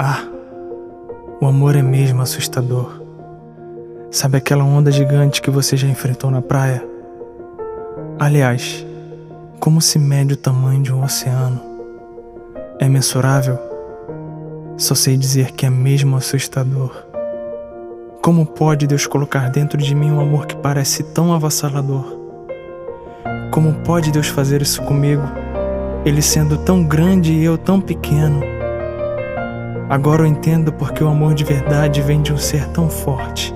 Ah, o amor é mesmo assustador. Sabe aquela onda gigante que você já enfrentou na praia? Aliás, como se mede o tamanho de um oceano? É mensurável? Só sei dizer que é mesmo assustador. Como pode Deus colocar dentro de mim um amor que parece tão avassalador? Como pode Deus fazer isso comigo, Ele sendo tão grande e eu tão pequeno? Agora eu entendo porque o amor de verdade vem de um ser tão forte.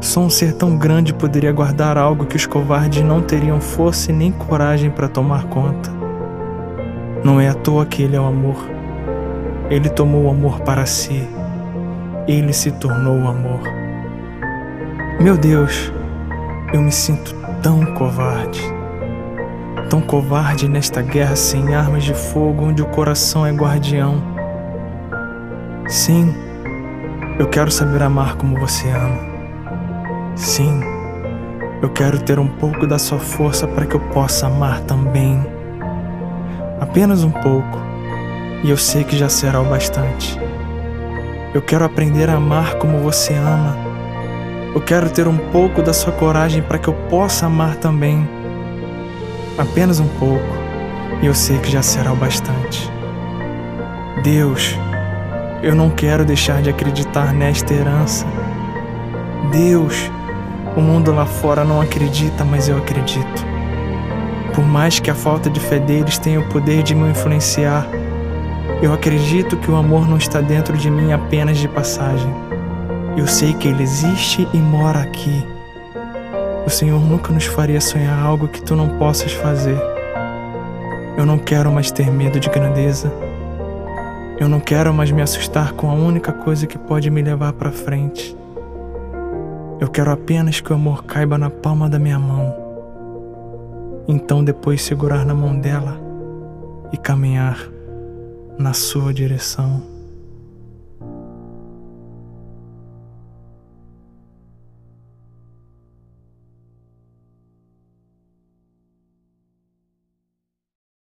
Só um ser tão grande poderia guardar algo que os covardes não teriam força e nem coragem para tomar conta. Não é à toa que Ele é o amor. Ele tomou o amor para si. Ele se tornou o amor. Meu Deus, eu me sinto tão covarde. Tão covarde nesta guerra sem armas de fogo onde o coração é guardião. Sim, eu quero saber amar como você ama. Sim, eu quero ter um pouco da sua força para que eu possa amar também. Apenas um pouco, e eu sei que já será o bastante. Eu quero aprender a amar como você ama eu quero ter um pouco da sua coragem para que eu possa amar também. Apenas um pouco, e eu sei que já será o bastante. Deus, eu não quero deixar de acreditar nesta herança. Deus, o mundo lá fora não acredita, mas eu acredito. Por mais que a falta de fé deles tenha o poder de me influenciar, eu acredito que o amor não está dentro de mim apenas de passagem eu sei que Ele existe e mora aqui. O Senhor nunca nos faria sonhar algo que tu não possas fazer. Eu não quero mais ter medo de grandeza. Eu não quero mais me assustar com a única coisa que pode me levar para frente. Eu quero apenas que o amor caiba na palma da minha mão. Então depois segurar na mão dela e caminhar na sua direção.